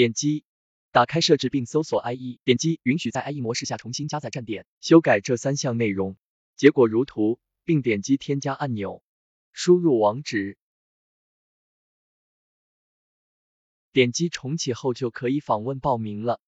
点击打开设置并搜索 ie 点击允许在 ie 模式下重新加载站点修改这三项内容。结果如图并点击添加按钮输入网址。点击重启后就可以访问报名了。